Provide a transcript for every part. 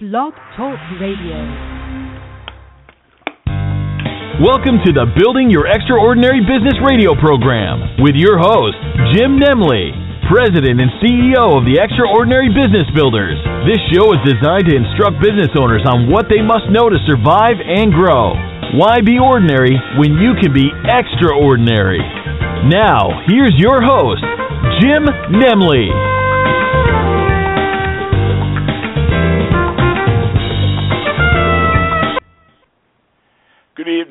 Blog Talk Radio. Welcome to the Building Your Extraordinary Business radio program with your host, Jim Nemley, President and CEO of the Extraordinary Business Builders. This show is designed to instruct business owners on what they must know to survive and grow. Why be ordinary when you can be extraordinary? Now, here's your host, Jim Nemley.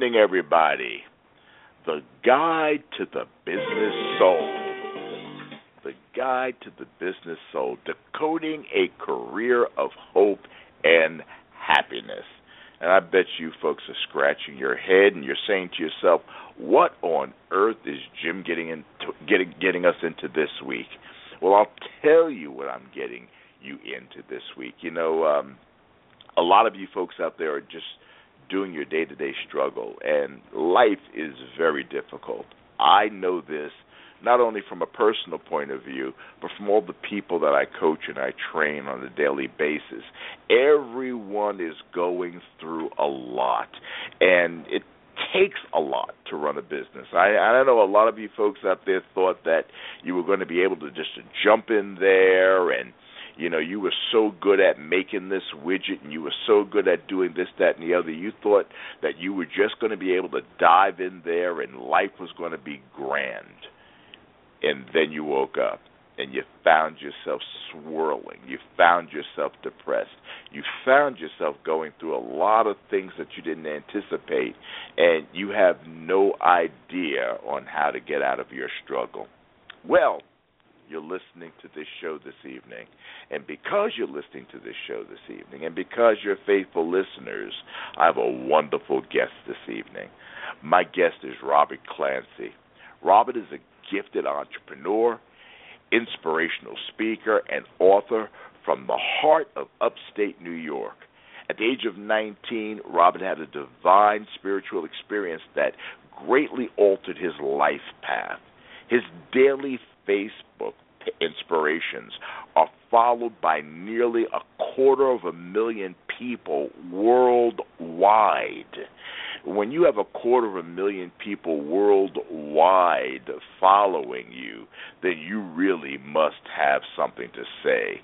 Evening, everybody. The Guide to the Business Soul. The Guide to the Business Soul. Decoding a career of hope and happiness. And I bet you folks are scratching your head and you're saying to yourself, "What on earth is Jim getting into, getting getting us into this week?" Well, I'll tell you what I'm getting you into this week. You know, um, a lot of you folks out there are just doing your day to day struggle, and life is very difficult. I know this not only from a personal point of view, but from all the people that I coach and I train on a daily basis. Everyone is going through a lot, and it takes a lot to run a business. I I know a lot of you folks out there thought that you were going to be able to just jump in there and you know you were so good at making this widget and you were so good at doing this that and the other you thought that you were just going to be able to dive in there and life was going to be grand. And then you woke up and you found yourself swirling. You found yourself depressed. You found yourself going through a lot of things that you didn't anticipate and you have no idea on how to get out of your struggle. Well you're listening to this show this evening. And because you're listening to this show this evening, and because you're faithful listeners, I have a wonderful guest this evening. My guest is Robert Clancy. Robert is a gifted entrepreneur, inspirational speaker, and author from the heart of upstate New York. At the age of 19, Robert had a divine spiritual experience that greatly altered his life path. His daily Facebook inspirations are followed by nearly a quarter of a million people worldwide. When you have a quarter of a million people worldwide following you, then you really must have something to say.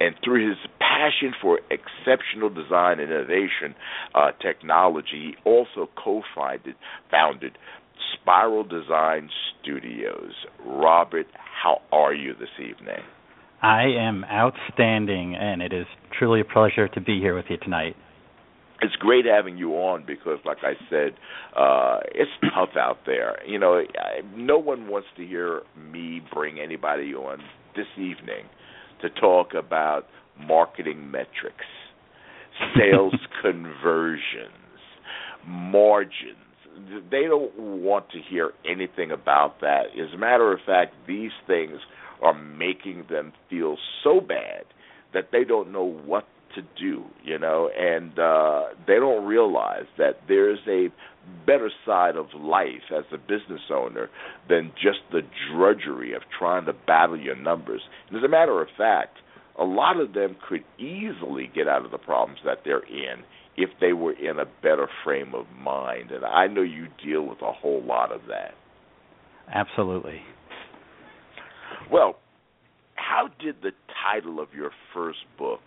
And through his passion for exceptional design and innovation uh, technology, he also co-founded founded Spiral Design Studios. Robert, how are you this evening? I am outstanding, and it is truly a pleasure to be here with you tonight. It's great having you on because, like I said, uh, it's tough out there. You know, I, no one wants to hear me bring anybody on this evening to talk about marketing metrics, sales conversions, margins they don't want to hear anything about that. As a matter of fact, these things are making them feel so bad that they don't know what to do, you know, and uh they don't realize that there's a better side of life as a business owner than just the drudgery of trying to battle your numbers. And as a matter of fact, a lot of them could easily get out of the problems that they're in if they were in a better frame of mind. And I know you deal with a whole lot of that. Absolutely. Well, how did the title of your first book,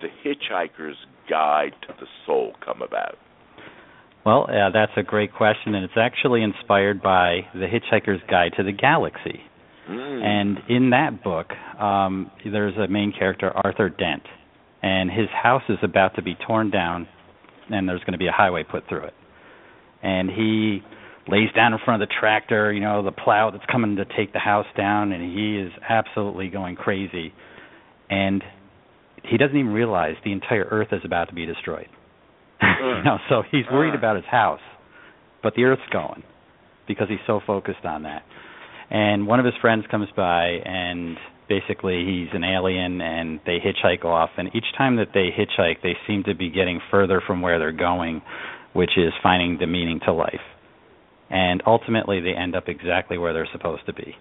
The Hitchhiker's Guide to the Soul, come about? Well, uh, that's a great question, and it's actually inspired by The Hitchhiker's Guide to the Galaxy. Mm. And in that book, um, there's a main character, Arthur Dent, and his house is about to be torn down and there's going to be a highway put through it. And he lays down in front of the tractor, you know, the plow that's coming to take the house down, and he is absolutely going crazy. And he doesn't even realize the entire earth is about to be destroyed. you know, so he's mm. worried mm. about his house, but the earth's going because he's so focused on that. And one of his friends comes by and basically he's an alien and they hitchhike off and each time that they hitchhike they seem to be getting further from where they're going which is finding the meaning to life and ultimately they end up exactly where they're supposed to be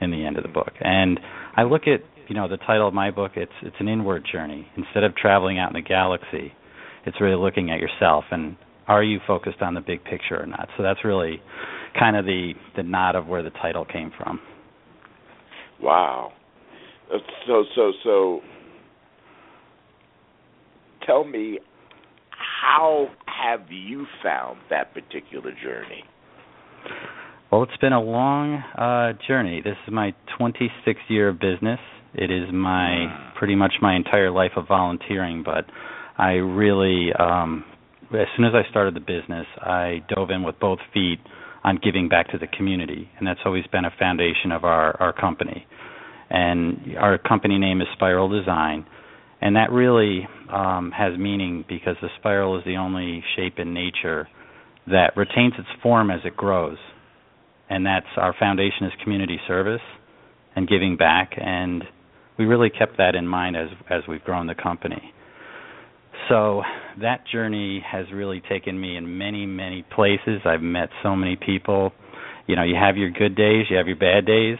in the end of the book and i look at you know, the title of my book it's it's an inward journey. Instead of traveling out in the galaxy, it's really looking at yourself and are you focused on the big picture or not? So that's really kind of the the nod of where the title came from. Wow. Uh, so so so tell me how have you found that particular journey? Well, it's been a long uh, journey. This is my 26th year of business. It is my Hmm. pretty much my entire life of volunteering, but I really, um, as soon as I started the business, I dove in with both feet on giving back to the community, and that's always been a foundation of our our company. And our company name is Spiral Design, and that really um, has meaning because the spiral is the only shape in nature that retains its form as it grows and that's our foundation is community service and giving back and we really kept that in mind as as we've grown the company so that journey has really taken me in many many places. I've met so many people. You know you have your good days you have your bad days.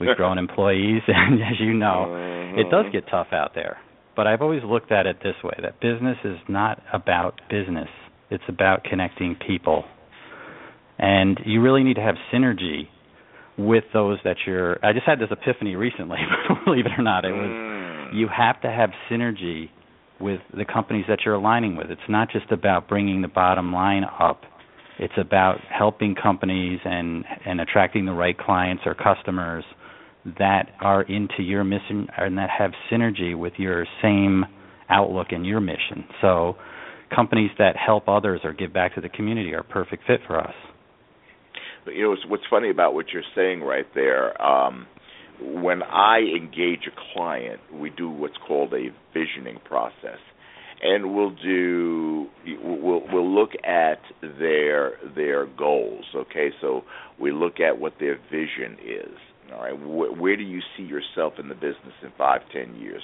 We've grown employees and as you know it does Mhm. get tough out there. But i've always looked at it this way that business is not about business. It's about connecting people. And you really need to have synergy with those that you're I just had this epiphany recently believe it or not. It was Mm. you have to have synergy with the companies that you're aligning with. It's not just about bringing the bottom line up. It's about helping companies and and attracting the right clients or customers that are into your mission and that have synergy with your same outlook and your mission. So companies that help others or give back to the community are a perfect fit for us. But, you know what's, funny about what you're saying right there um when i engage a client we do what's called a visioning process. And we'll do we'll we'll look at their their goals okay? So we look at what their vision is all right? Where, where do you see yourself in the business in five ten years?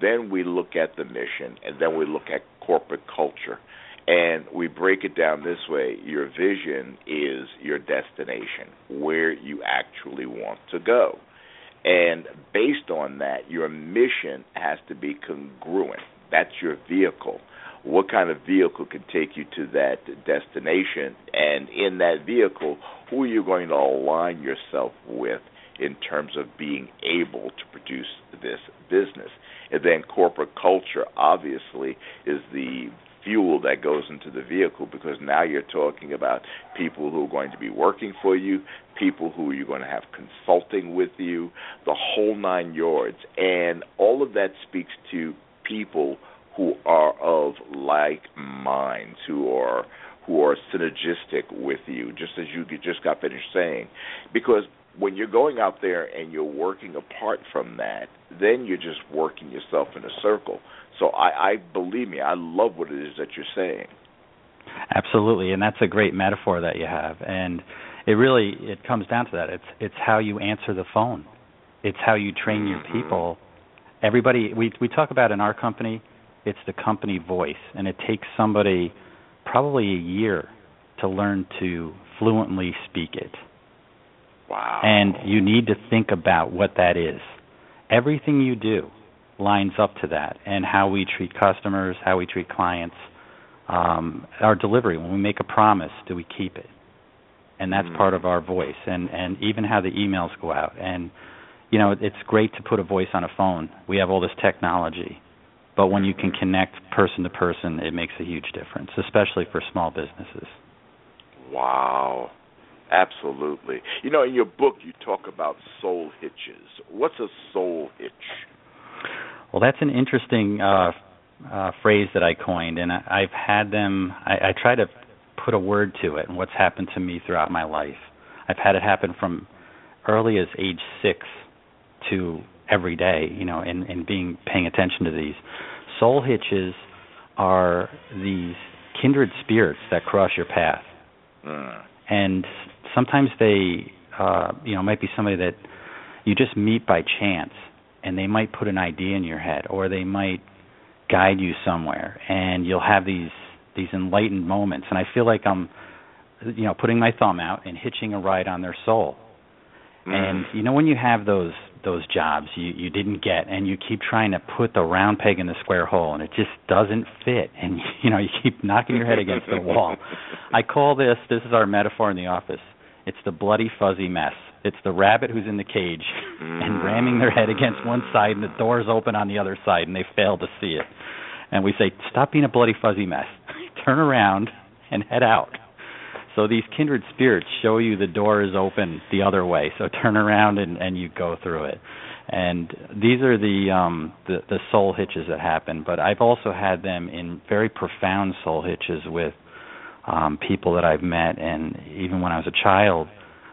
Then we look at the mission and then we look at corporate culture. And we break it down this way. Your vision is your destination where you actually want to go and based on that your mission has to be congruent. That's your vehicle. What kind of vehicle can take you to that destination? And in that vehicle who are you going to align yourself with in terms of being able to produce this business? And then corporate culture obviously is the fuel that goes into the vehicle because now you're talking about people who are going to be working for you, people who you're going to have consulting with you, the whole nine yards. And all of that speaks to people who are of like minds, who are who are synergistic with you, just as you just got finished saying. Because when you're going out there and you're working apart from that, then you're just working yourself in a circle. So I, I believe me, I love what it is that you're saying. Absolutely, and that's a great metaphor that you have. And it really it comes down to that. It's it's how you answer the phone. It's how you train your Mhm. people. Everybody we we talk about in our company, it's the company voice, and it takes somebody probably a year to learn to fluently speak it. Wow. And you need to think about what that is. Everything you do lines up to that, and how we treat customers, how we treat clients, um, our delivery. When we make a promise, do we keep it? And that's Mm. part of our voice, and and even how the emails go out. And you know, it's great to put a voice on a phone. We have all this technology, but when you can connect person to person, it makes a huge difference, especially for small businesses. Wow. Absolutely. You know, in your book, you talk about soul hitches. What's a soul hitch? Well, that's an interesting uh, uh, phrase that I coined, and I, I've had them. I, I try to put a word to it and what's happened to me throughout my life. I've had it happen from early as age six to every day, you know, and, and being paying attention to these. Soul hitches are these kindred spirits that cross your path Mm. and sometimes they uh you know might be somebody that you just meet by chance and they might put an idea in your head or they might guide you somewhere and you'll have these these enlightened moments. And I feel like I'm you know putting my thumb out and hitching a ride on their soul. Mm. and you know when you have those those jobs you you didn't get and you keep trying to put the round peg in the square hole and it just doesn't fit and you know you keep knocking your head against the wall. I call this this is our metaphor in the office. It's the bloody fuzzy mess it's the rabbit who's in the cage and ramming their head against one side and the doors open on the other side and they fail to see it and we say stop being a bloody fuzzy mess turn around and head out so these kindred spirits show you the door is open the other way. So turn around and, and you go through it. And these are the, um, the the soul hitches that happen. But I've also had them in very profound soul hitches with um, people that I've met, and even when I was a child,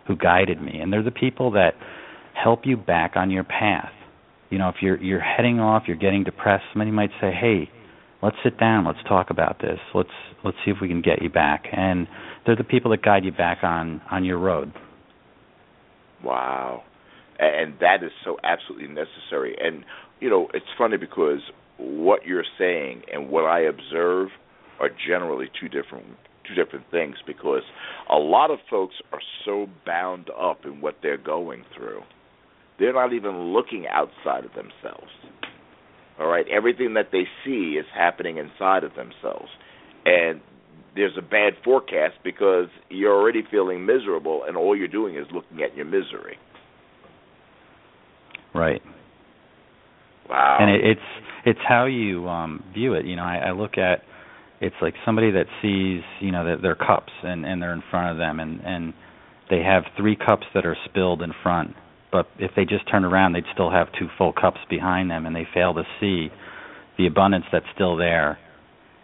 who guided me. And they're the people that help you back on your path. You know, if you're you're heading off, you're getting depressed. Somebody might say, "Hey, let's sit down. Let's talk about this. Let's let's see if we can get you back." And they're the people that guide you back on on your road. Wow, and that is so absolutely necessary. And you know, it's funny because what you're saying and what I observe are generally two different two different things because a lot of folks are so bound up in what they're going through. They're not even looking outside of themselves. All right, everything that they see is happening inside of themselves. And there's a bad forecast because you're already feeling miserable and all you're doing is looking at your misery. Right. Wow. And it, it's it's how you um view it. You know, I, I look at it's like somebody that sees, you know, that their cups and and they're in front of them and and they have three cups that are spilled in front. But if they just turn around, they'd still have two full cups behind them and they fail to see the abundance that's still there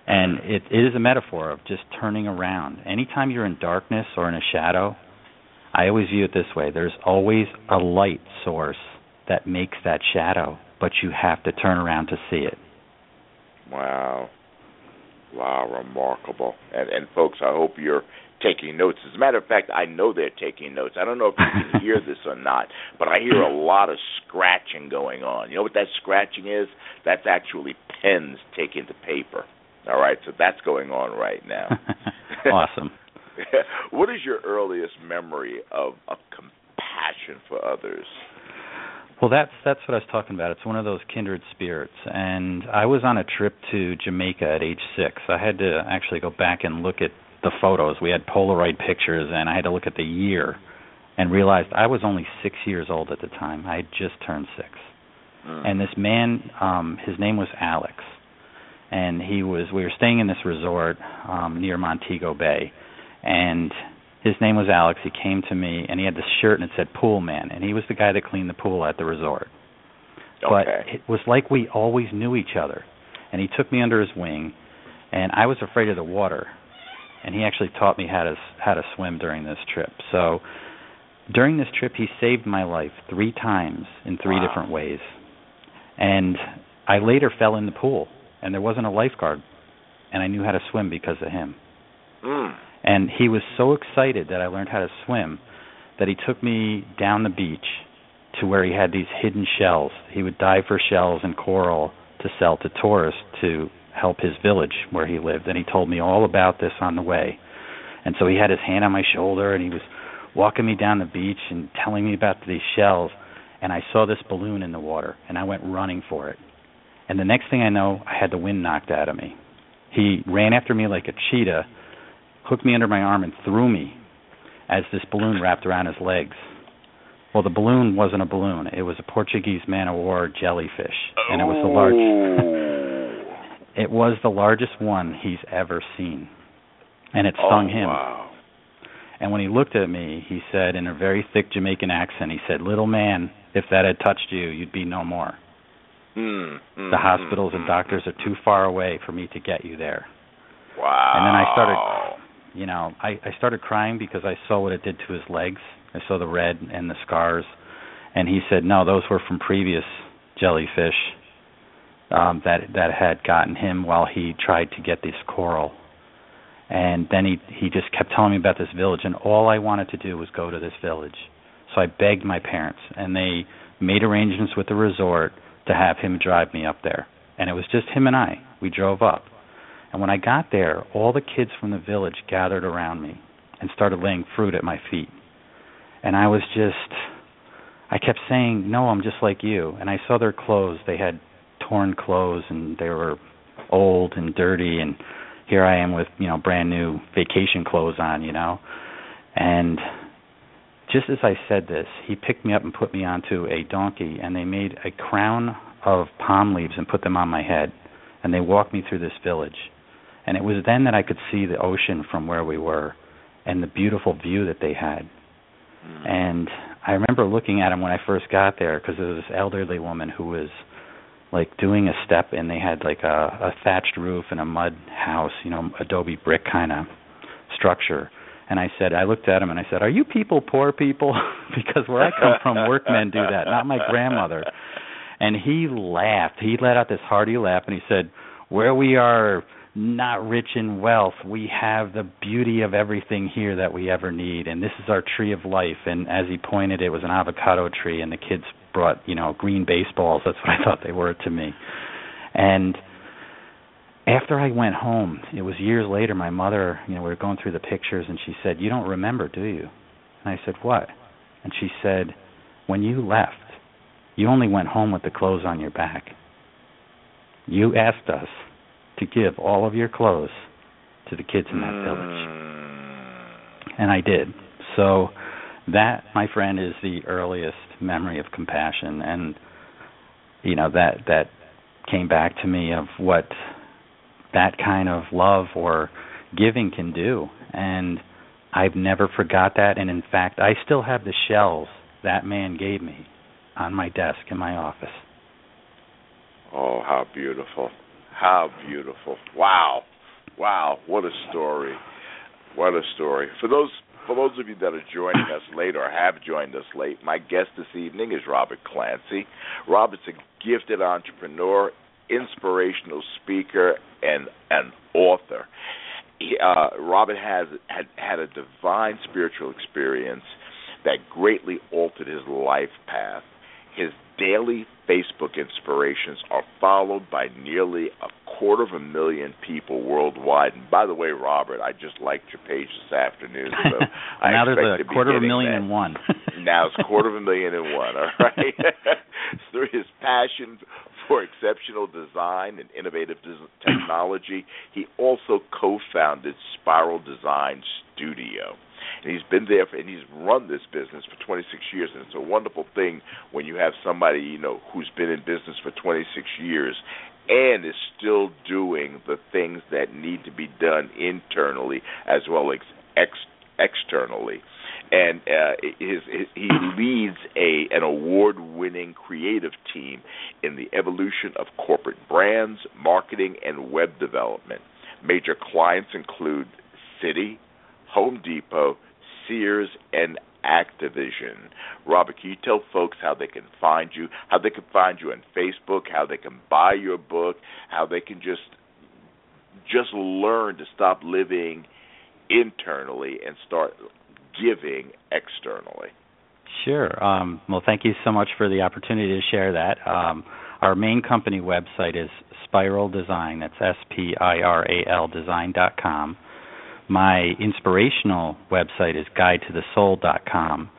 and it, it is a metaphor of just turning around. Anytime you're in darkness or in a shadow, I always view it this way there's always a light source that makes that shadow, but you have to turn around to see it. Wow. Wow, remarkable. And and folks, I hope you're taking notes. As a matter of fact, I know they're taking notes. I don't know if you can hear this or not, but I hear a lot of scratching going on. You know what that scratching is? That's actually pens taking to paper. All right, so that's going on right now. awesome. what is your earliest memory of a compassion for others? Well, that's that's what I was talking about. It's one of those kindred spirits, and I was on a trip to Jamaica at age six. I had to actually go back and look at the photos. We had Polaroid pictures, and I had to look at the year, and realized I was only six years old at the time. I had just turned six, mm. and this man, um, his name was Alex, and he was we were staying in this resort um near Montego Bay and his name was Alex. He came to me and he had this shirt and it said pool man and he was the guy that cleaned the pool at the resort. Okay. But it was like we always knew each other. And he took me under his wing and I was afraid of the water. And he actually taught me how to how to swim during this trip. So during this trip he saved my life 3 times in 3 wow. different ways. And I later fell in the pool and there wasn't a lifeguard, and I knew how to swim because of him. Mm. And he was so excited that I learned how to swim that he took me down the beach to where he had these hidden shells. He would dive for shells and coral to sell to tourists to help his village where he lived. And he told me all about this on the way. And so he had his hand on my shoulder and he was walking me down the beach and telling me about these shells. And I saw this balloon in the water and I went running for it. And the next thing I know, I had the wind knocked out of me. He ran after me like a cheetah, hooked me under my arm, and threw me as this balloon wrapped around his legs. Well, the balloon wasn't a balloon. It was a Portuguese man o' war jellyfish, and it was the large. Oh. it was the largest one he's ever seen, and it oh, stung him. Wow. And when he looked at me, he said in a very thick Jamaican accent, he said, "Little man, if that had touched you, you'd be no more." Mm, mm, the hospitals mm, and doctors are too far away for me to get you there. Wow. And then I started, you know, I, I started crying because I saw what it did to his legs. I saw the red and the scars. And he said, no, those were from previous jellyfish um, that that had gotten him while he tried to get this coral. And then he he just kept telling me about this village, and all I wanted to do was go to this village. So I begged my parents, and they made arrangements with the resort to have him drive me up there. And it was just him and I. We drove up. And when I got there, all the kids from the village gathered around me and started laying fruit at my feet. And I was just I kept saying, "No, I'm just like you." And I saw their clothes. They had torn clothes and they were old and dirty and here I am with, you know, brand new vacation clothes on, you know. And just as I said this, he picked me up and put me onto a donkey and they made a crown of palm leaves and put them on my head and they walked me through this village. And it was then that I could see the ocean from where we were and the beautiful view that they had. Mm. And I remember looking at him when I first got there because there was this elderly woman who was like doing a step and they had like a, a thatched roof and a mud house, you know, adobe brick kind of structure. And I said, I looked at him and I said, "Are you people poor people? because where I come from, workmen do that, not my grandmother." And he laughed. He let out this hearty laugh and he said, "Where we are not rich in wealth, we have the beauty of everything here that we ever need, and this is our tree of life." And as he pointed, it was an avocado tree, and the kids brought you know green baseballs. That's what I thought they were to me. And after I went home, it was years later. My mother, you know, we were going through the pictures, and she said, "You don't remember, do you?" And I said, "What?" And she said, "When you left, you only went home with the clothes on your back. You asked us to give all of your clothes to the kids in that village." Hmm. And I did. So that, my friend, is the earliest memory of compassion, and you know that that came back to me of what that kind of love or giving can do, and I've never forgot that. And in fact, I still have the shells that man gave me on my desk in my office. Oh, how beautiful! How beautiful! Wow, wow! What a story! What a story! For those for those of you that are joining us late or have joined us late, my guest this evening is Robert Clancy. Robert's a gifted entrepreneur, inspirational speaker, and an author. He, uh, Robert has had had a divine spiritual experience that greatly altered his life path. His daily Facebook inspirations are followed by nearly a quarter of a million people worldwide. And by the way, Robert, I just liked your page this afternoon. So now there's a quarter of a million that. and one. now it's a quarter of a million and one. All right. Through his passion for exceptional design and innovative technology, he also co-founded Spiral Design Studio and he's been there for, and he's run this business for 26 years and it's a wonderful thing when you have somebody you know who's been in business for 26 years and is still doing the things that need to be done internally as well as ex- externally and uh, his, his, he leads a an award-winning creative team in the evolution of corporate brands, marketing, and web development. Major clients include Citi, Home Depot, Sears, and Activision. Robert, can you tell folks how they can find you, how they can find you on Facebook, how they can buy your book, how they can just just learn to stop living internally and start giving externally? Sure. Um, well, thank you so much for the opportunity to share that. Um, our main company website is Spiral Design. That's S P I R A L Design dot com. My inspirational website is guidetothesoul.com.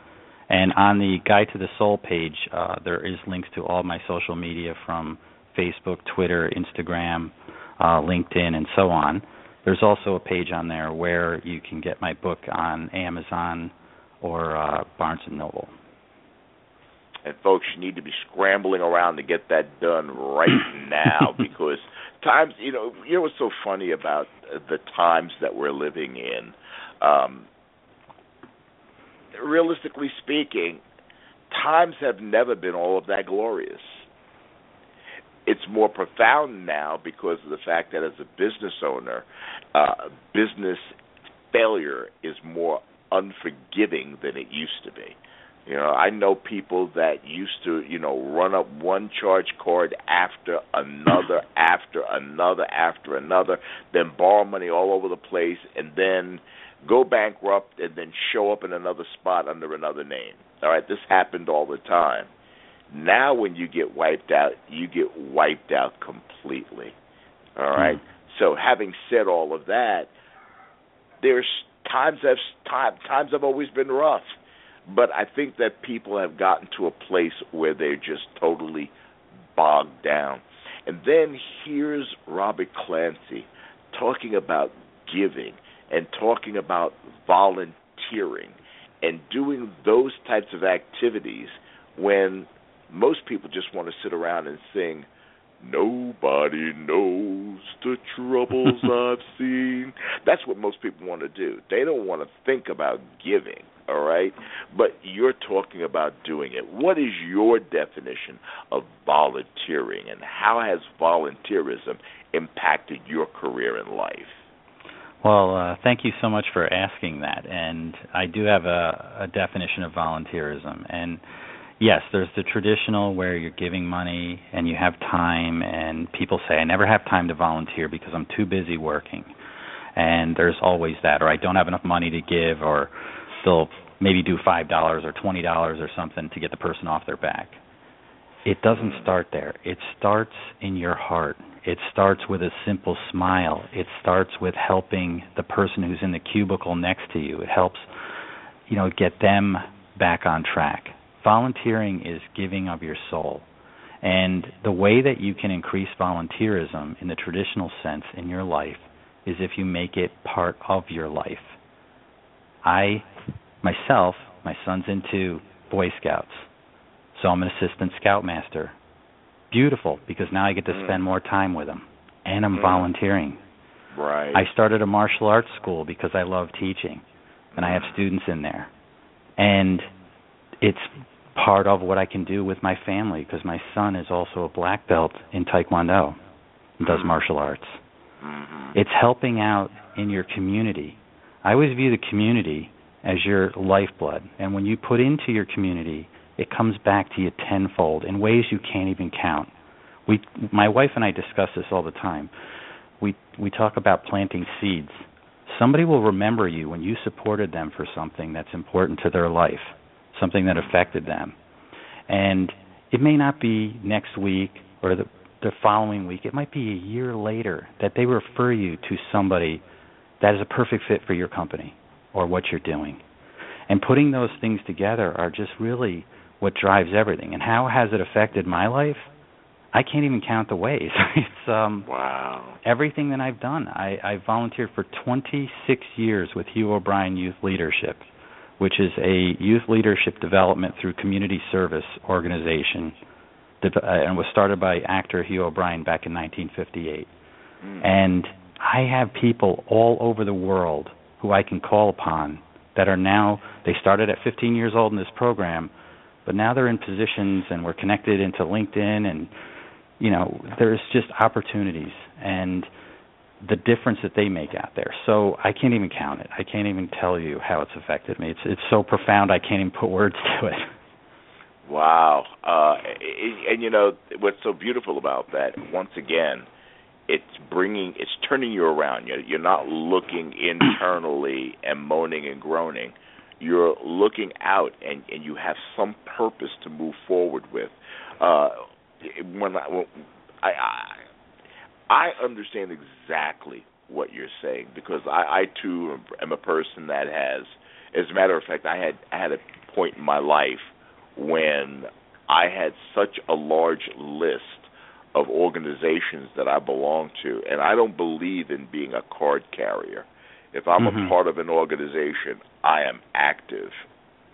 And on the Guide to the Soul page, uh, there is links to all my social media from Facebook, Twitter, Instagram, uh, LinkedIn, and so on. There's also a page on there where you can get my book on Amazon or uh, Barnes and Noble. And folks, you need to be scrambling around to get that done right now because times, you know, you know what's so funny about the times that we're living in. Um, realistically speaking, times have never been all of that glorious. It's more profound now because of the fact that as a business owner, uh, business failure is more unforgiving than it used to be. You know, I know people that used to, you know, run up one charge card after another, after another, after another, then borrow money all over the place, and then go bankrupt, and then show up in another spot under another name. All right, this happened all the time. Now, when you get wiped out, you get wiped out completely. All right. Mm. So, having said all of that, there's times have time, times have always been rough but I think that people have gotten to a place where they're just totally bogged down. And then here's Robert Clancy talking about giving and talking about volunteering and doing those types of activities when most people just want to sit around and sing Nobody knows the troubles I've seen. That's what most people want to do. They don't want to think about giving, all right? But you're talking about doing it. What is your definition of volunteering, and how has volunteerism impacted your career in life? Well, uh, thank you so much for asking that. And I do have a, a definition of volunteerism. And yes, there's the traditional where you're giving money and you have time, and people say, I never have time to volunteer because I'm too busy working. And there's always that, or I don't have enough money to give, or they'll maybe do $5 or $20 or something to get the person off their back. It doesn't start there. It starts in your heart. It starts with a simple smile. It starts with helping the person who's in the cubicle next to you. It helps, you know, get them back on track volunteering is giving of your soul. And the way that you can increase volunteerism in the traditional sense in your life is if you make it part of your life. I, myself, my son's into Boy Scouts, so I'm an assistant scoutmaster. Beautiful, because now I get to spend mm. more time with him, and I'm mm. volunteering. Right. I started a martial arts school because I love teaching, and I have mm. students in there. And it's part of what I can do with my family because my son is also a black belt in Taekwondo and does martial arts. Mm-hmm. It's helping out in your community. I always view the community as your lifeblood, and when you put into your community, it comes back to you tenfold in ways you can't even count. We, my wife and I discuss this all the time. We we talk about planting seeds. Somebody will remember you when you supported them for something that's important to their life something that affected them. And it may not be next week or the, the following week, it might be a year later that they refer you to somebody that is a perfect fit for your company or what you're doing. And putting those things together are just really what drives everything. And how has it affected my life? I can't even count the ways. it's um wow. Everything that I've done. I I volunteered for 26 years with Hugh O'Brian Youth Leadership which is a youth leadership development through community service organization, that uh, and was started by actor Hugh O'Brian back in 1958. Mm. And I have people all over the world who I can call upon that are now they started at 15 years old in this program, but now they're in positions and we're connected into LinkedIn and you know there's just opportunities and the difference that they make out there. So I can't even count it. I can't even tell you how it's affected me. It's it's so profound I can't even put words to it. Wow. Uh, and you know what's so beautiful about that? Once again, it's bringing, it's turning you around. You're, you're not looking internally and moaning and groaning. You're looking out, and and you have some purpose to move forward with. Uh, when I, when I, I I understand exactly what you're saying because I, I too am a person that has, as a matter of fact, I had I had a point in my life when I had such a large list of organizations that I belong to, and I don't believe in being a card carrier. If I'm mm-hmm. a part of an organization, I am active.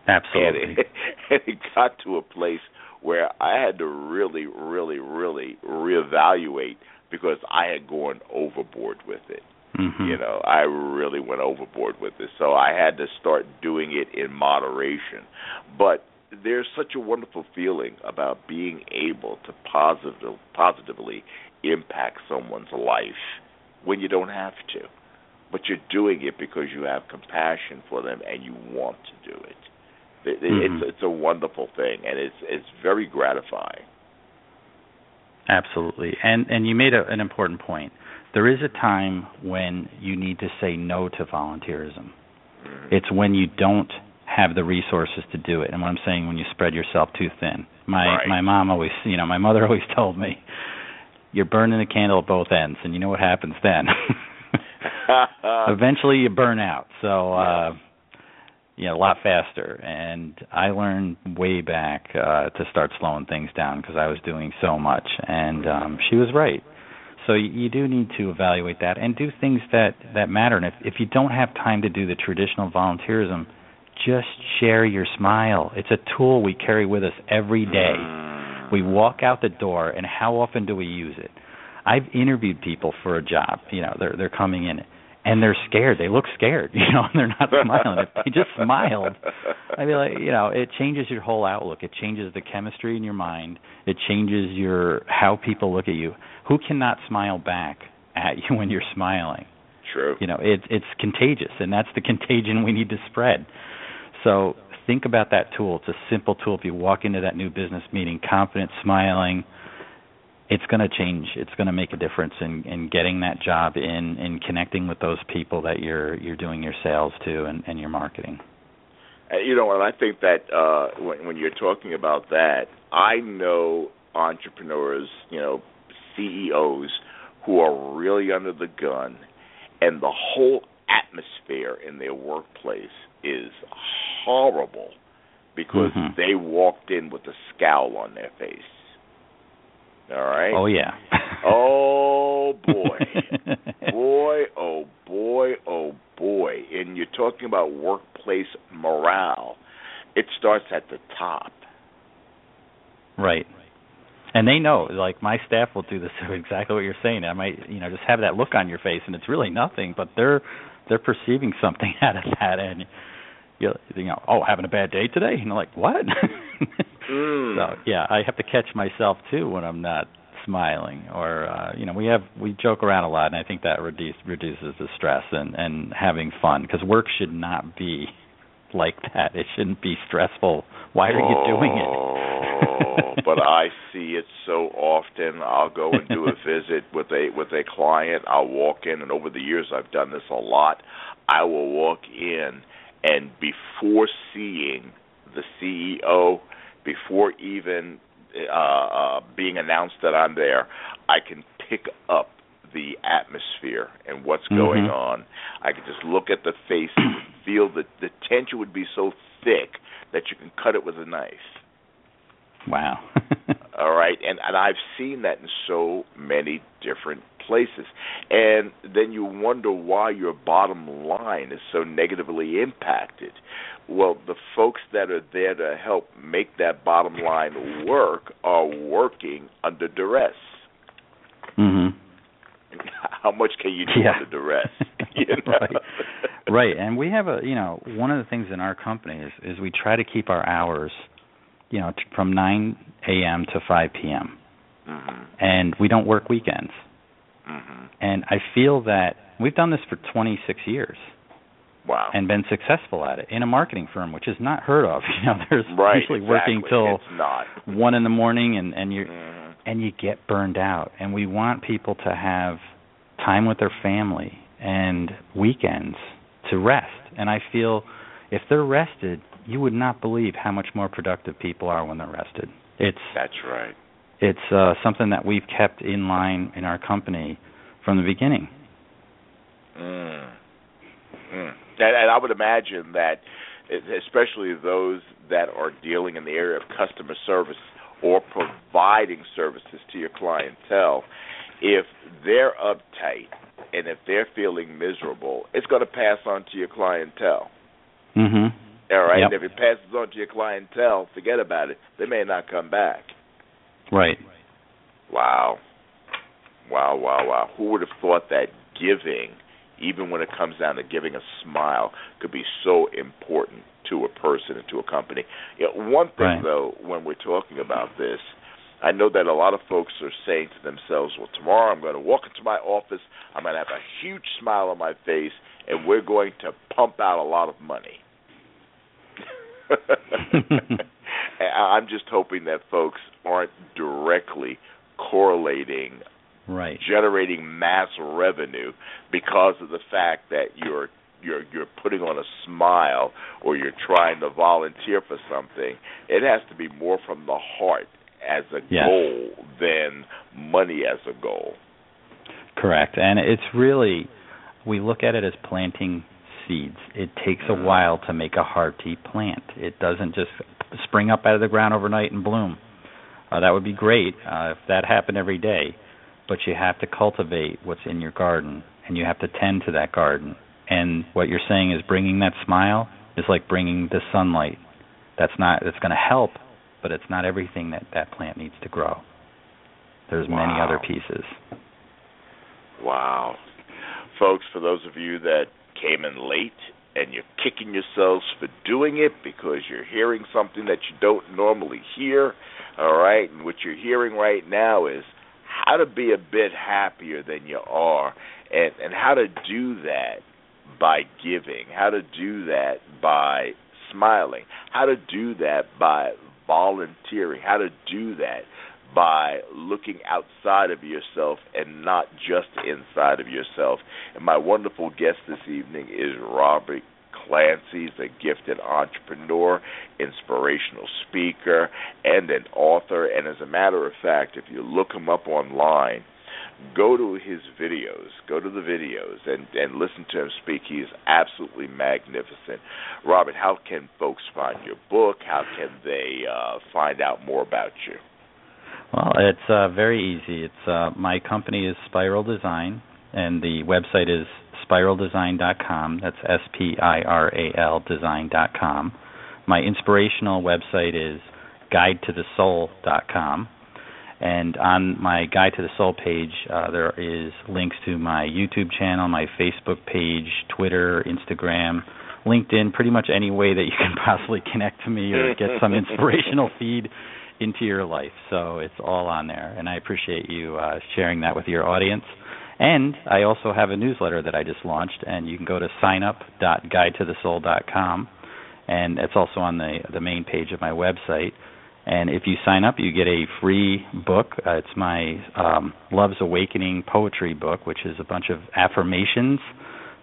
Absolutely. And it, and it got to a place where I had to really, really, really reevaluate because I had gone overboard with it. Mm-hmm. You know, I really went overboard with it. So I had to start doing it in moderation. But there's such a wonderful feeling about being able to positive, positively impact someone's life when you don't have to. But you're doing it because you have compassion for them and you want to do it. it mm-hmm. It's it's a wonderful thing and it's it's very gratifying. Absolutely. And and you made a, an important point. There is a time when you need to say no to volunteerism. Mm-hmm. It's when you don't have the resources to do it. And what I'm saying when you spread yourself too thin. My right. my mom always, you know, my mother always told me you're burning the candle at both ends and you know what happens then. Eventually you burn out. So uh you know, a lot faster. And I learned way back uh, to start slowing things down because I was doing so much. And um, she was right. So you, you do need to evaluate that and do things that that matter. And if if you don't have time to do the traditional volunteerism, just share your smile. It's a tool we carry with us every day. Hmm. We walk out the door, and how often do we use it? I've interviewed people for a job. You know, they're they're coming in and they're scared. They look scared, you know, and they're not smiling. if they just smiled, I mean, like, you know, it changes your whole outlook. It changes the chemistry in your mind. It changes your how people look at you. Who cannot smile back at you when you're smiling? True. You know, it's it's contagious, and that's the contagion we need to spread. So think about that tool. It's a simple tool. If you walk into that new business meeting confident, smiling, it's going to change. It's going to make a difference in, in getting that job in in connecting with those people that you're you're doing your sales to and, and your marketing. Uh, you know, and I think that uh, when, when you're talking about that, I know entrepreneurs, you know, CEOs who are really under the gun, and the whole atmosphere in their workplace is horrible because mm-hmm. they walked in with a scowl on their face. All right. Oh yeah. oh boy. boy, oh boy, oh boy. And you're talking about workplace morale. It starts at the top. Right. And they know, like my staff will do this exactly what you're saying. I might, you know, just have that look on your face, and it's really nothing, but they're they're perceiving something out of that, and you know, oh, having a bad day today, and they're like, what? mm. So yeah, I have to catch myself too when I'm not smiling, or uh, you know, we have we joke around a lot, and I think that reduce, reduces the stress and and having fun because work should not be like that. It shouldn't be stressful. Why are you doing it? oh, but I see it so often. I'll go and do a visit with a with a client. I'll walk in, and over the years, I've done this a lot. I will walk in, and before seeing the CEO, before even uh, uh, being announced that I'm there, I can pick up the atmosphere and what's mm-hmm. going on. I can just look at the face and feel that the tension would be so thick that you can cut it with a knife. Wow. All right, and and I've seen that in so many different places. And then you wonder why your bottom line is so negatively impacted. Well, the folks that are there to help make that bottom line work are working under duress. Mhm. How much can you do yeah. under duress? You know? right. right. And we have a, you know, one of the things in our company is is we try to keep our hours, you know, t- from 9 a.m. to 5 p.m. Mm-hmm. And we don't work weekends. Mm-hmm. And I feel that we've done this for 26 years. Wow. And been successful at it in a marketing firm, which is not heard of. You know, there's right, usually exactly. working till one in the morning, and and you mm-hmm. and you get burned out. And we want people to have time with their family and weekends to rest. And I feel if they're rested, you would not believe how much more productive people are when they're rested. It's That's right. It's uh, something that we've kept in line in our company from the beginning. Mm. Mm. And, and I would imagine that, especially those that are dealing in the area of customer service or providing services to your clientele, if they're uptight and if they're feeling miserable, it's going to pass on to your clientele. Mhm. All right. Yep. And if it passes on to your clientele, forget about it. They may not come back. Right. Wow. Wow, wow, wow. Who would have thought that giving, even when it comes down to giving a smile, could be so important to a person and to a company? You know, one thing, Right. though, when we're talking about this, I know that a lot of folks are saying to themselves, well, tomorrow I'm going to walk into my office, I'm going to have a huge smile on my face, and we're going to pump out a lot of money. I'm just hoping that folks aren't directly correlating right. generating mass revenue because of the fact that you're you're you're putting on a smile or you're trying to volunteer for something. It has to be more from the heart as a Yes. goal than money as a goal. Correct. And it's really we look at it as planting seeds. It takes a Mm. while to make a hearty plant. It doesn't just spring up out of the ground overnight and bloom. Uh, that would be great uh, if that happened every day, but you have to cultivate what's in your garden, and you have to tend to that garden. And what you're saying is bringing that smile is like bringing the sunlight. That's not. It's going to help, but it's not everything that that plant needs to grow. There's many other pieces. Wow. Folks, for those of you that came in late and you're kicking yourselves for doing it because you're hearing something that you don't normally hear, all right? And what you're hearing right now is how to be a bit happier than you are and and how to do that by giving, how to do that by smiling, how to do that by volunteering, how to do that by looking outside of yourself and not just inside of yourself. And my wonderful guest this evening is Robert Clancy. He's a gifted entrepreneur, inspirational speaker, and an author. And as a matter of fact, if you look him up online, go to his videos, go to the videos, and, and listen to him speak. He is absolutely magnificent. Robert, how can folks find your book? How can they uh, find out more about you? Well, it's uh, very easy. It's uh, my company is Spiral Design, and the website is spiraldesign.com. That's S P I R A L design.com. My inspirational website is guidetothesoul.com. And on my Guide to the Soul page, uh, there is links to my YouTube channel, my Facebook page, Twitter, Instagram, LinkedIn, pretty much any way that you can possibly connect to me or get some inspirational feed into your life. So it's all on there, and I appreciate you uh, sharing that with your audience. And I also have a newsletter that I just launched, and you can go to signup.guidetothesoul.com, and it's also on the the main page of my website. And if you sign up, you get a free book. Uh, it's my um, Love's Awakening poetry book, which is a bunch of affirmations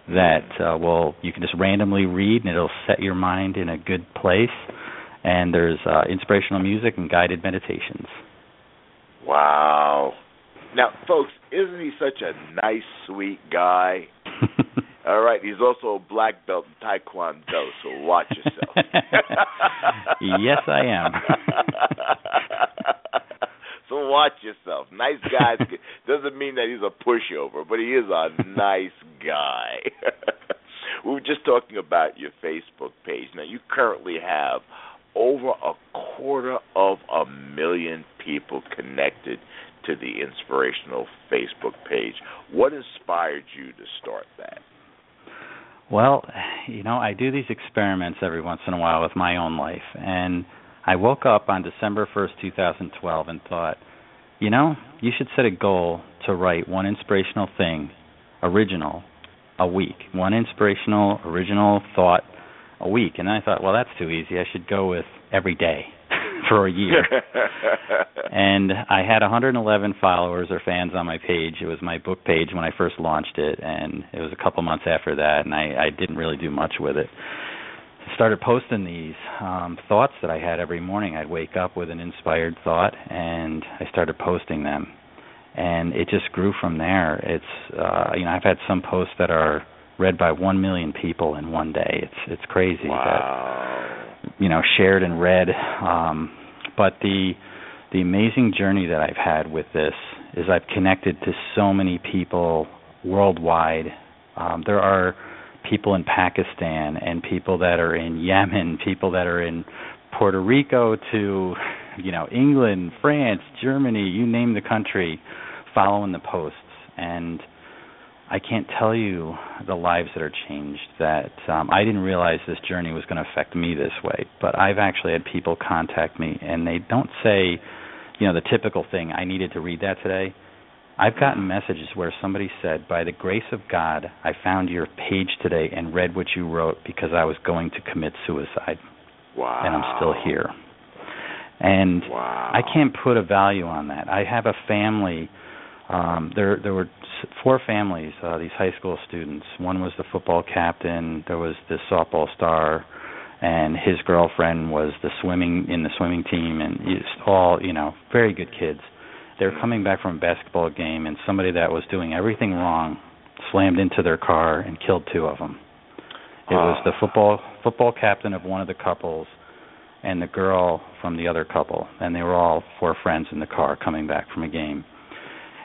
that uh, will you can just randomly read, and it'll set your mind in a good place and there's uh, inspirational music and guided meditations. Wow. Now, folks, isn't he such a nice, sweet guy? All right, he's also a black belt in Taekwondo, so watch yourself. yes, I am. so watch yourself. Nice guy doesn't mean that he's a pushover, but he is a nice guy. we were just talking about your Facebook page. Now, you currently have over a quarter of a million people connected to the inspirational Facebook page. What inspired you to start that? Well, you know, I do these experiments every once in a while with my own life. And I woke up on December 1st, 2012, and thought, you know, you should set a goal to write one inspirational thing, original, a week. One inspirational, original thought a week. And then I thought, well, that's too easy. I should go with every day for a year. and I had 111 followers or fans on my page. It was my book page when I first launched it, and it was a couple months after that, and I, I didn't really do much with it. I started posting these um, thoughts that I had every morning. I'd wake up with an inspired thought, and I started posting them. And it just grew from there. It's uh, you know I've had some posts that are read by one million people in one day. It's it's crazy wow. that you know shared and read. Um, but the the amazing journey that I've had with this is I've connected to so many people worldwide. Um, there are people in Pakistan and people that are in Yemen, people that are in Puerto Rico to you know England, France, Germany, you name the country, following the posts and I can't tell you the lives that are changed. That um, I didn't realize this journey was going to affect me this way. But I've actually had people contact me, and they don't say, you know, the typical thing. I needed to read that today. I've gotten messages where somebody said, "By the grace of God, I found your page today and read what you wrote because I was going to commit suicide, wow. and I'm still here." And wow. I can't put a value on that. I have a family. Um, there, there were four families. Uh, these high school students. One was the football captain. There was the softball star, and his girlfriend was the swimming in the swimming team, and it's all you know, very good kids. They're coming back from a basketball game, and somebody that was doing everything wrong slammed into their car and killed two of them. It was the football football captain of one of the couples and the girl from the other couple, and they were all four friends in the car coming back from a game.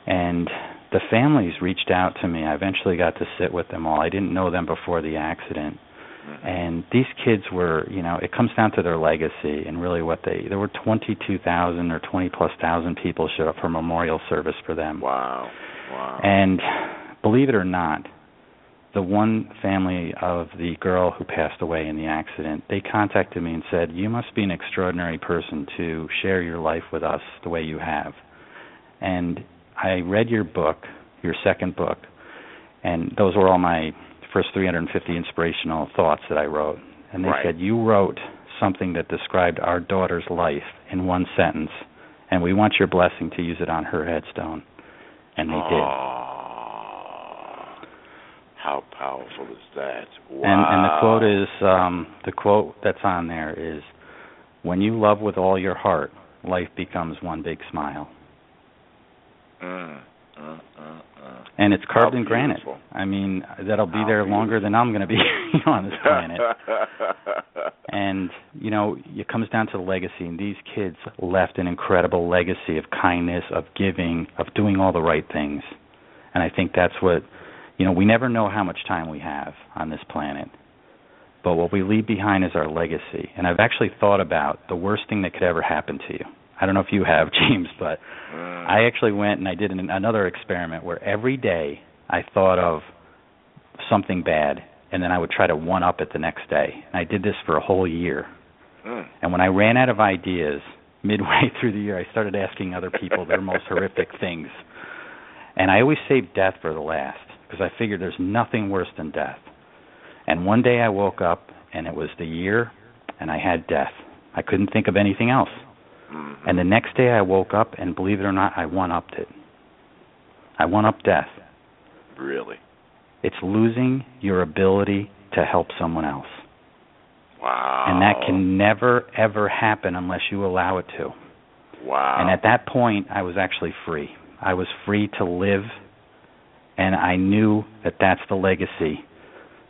And the families reached out to me. I eventually got to sit with them all. I didn't know them before the accident. Mm-hmm. And these kids were, you know, it comes down to their legacy and really what they. There were 22,000 or 20 plus thousand people showed up for memorial service for them. Wow. Wow. And believe it or not, the one family of the girl who passed away in the accident, they contacted me and said, "You must be an extraordinary person to share your life with us the way you have." And I read your book, your second book, and those were all my first 350 inspirational thoughts that I wrote. And they Right. said, You wrote something that described our daughter's life in one sentence, and we want your blessing to use it on her headstone. And they did. Ah, How powerful is that? Wow. And and the quote is um the quote that's on there is when you love with all your heart, life becomes one big smile. Mm, mm, mm, mm. And it's carved How in granite. I mean, that'll be How there longer than I'm going to be on this planet. and you know it comes down to the legacy and these kids left an incredible legacy of kindness of giving of doing all the right things and i think that's what you know we never know how much time we have on this planet but what we leave behind is our legacy and i've actually thought about the worst thing that could ever happen to you i don't know if you have james but Mm. I actually went and I did an, another experiment where every day I thought of something bad and then I would try to one up it the next day. And I did this for a whole year. Mm. And when I ran out of ideas midway through the year, I started asking other people their most horrific things. And I always saved death for the last because I figured there's nothing worse than death. And one day I woke up and it was the year and I had death. I couldn't think of anything else. Mhm. And the next day I woke up and believe it or not, I one upped it. I one up death. really, It's losing your ability to help someone else. wow. And that can never ever happen unless you allow it to. Wow. And at that point I was actually free. I was free to live and I knew that that's the legacy.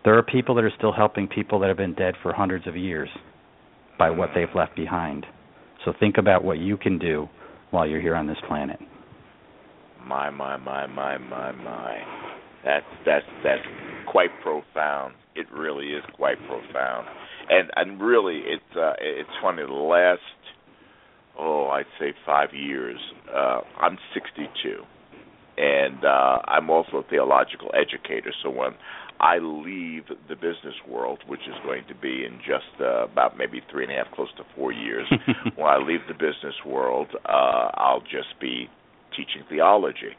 There are people that are still helping people that have been dead for hundreds of years by what they've left behind. So think about what you can do while you're here on this planet. My my my my my my. That's that's that's quite profound. It really is quite profound. And and really it's uh it's funny the last oh, I'd say 5 years. Uh I'm 62. And uh I'm also a theological educator, so when I leave the business world, which is going to be in just uh, about maybe three and a half, close to four years. when I leave the business world, uh, I'll just be teaching theology.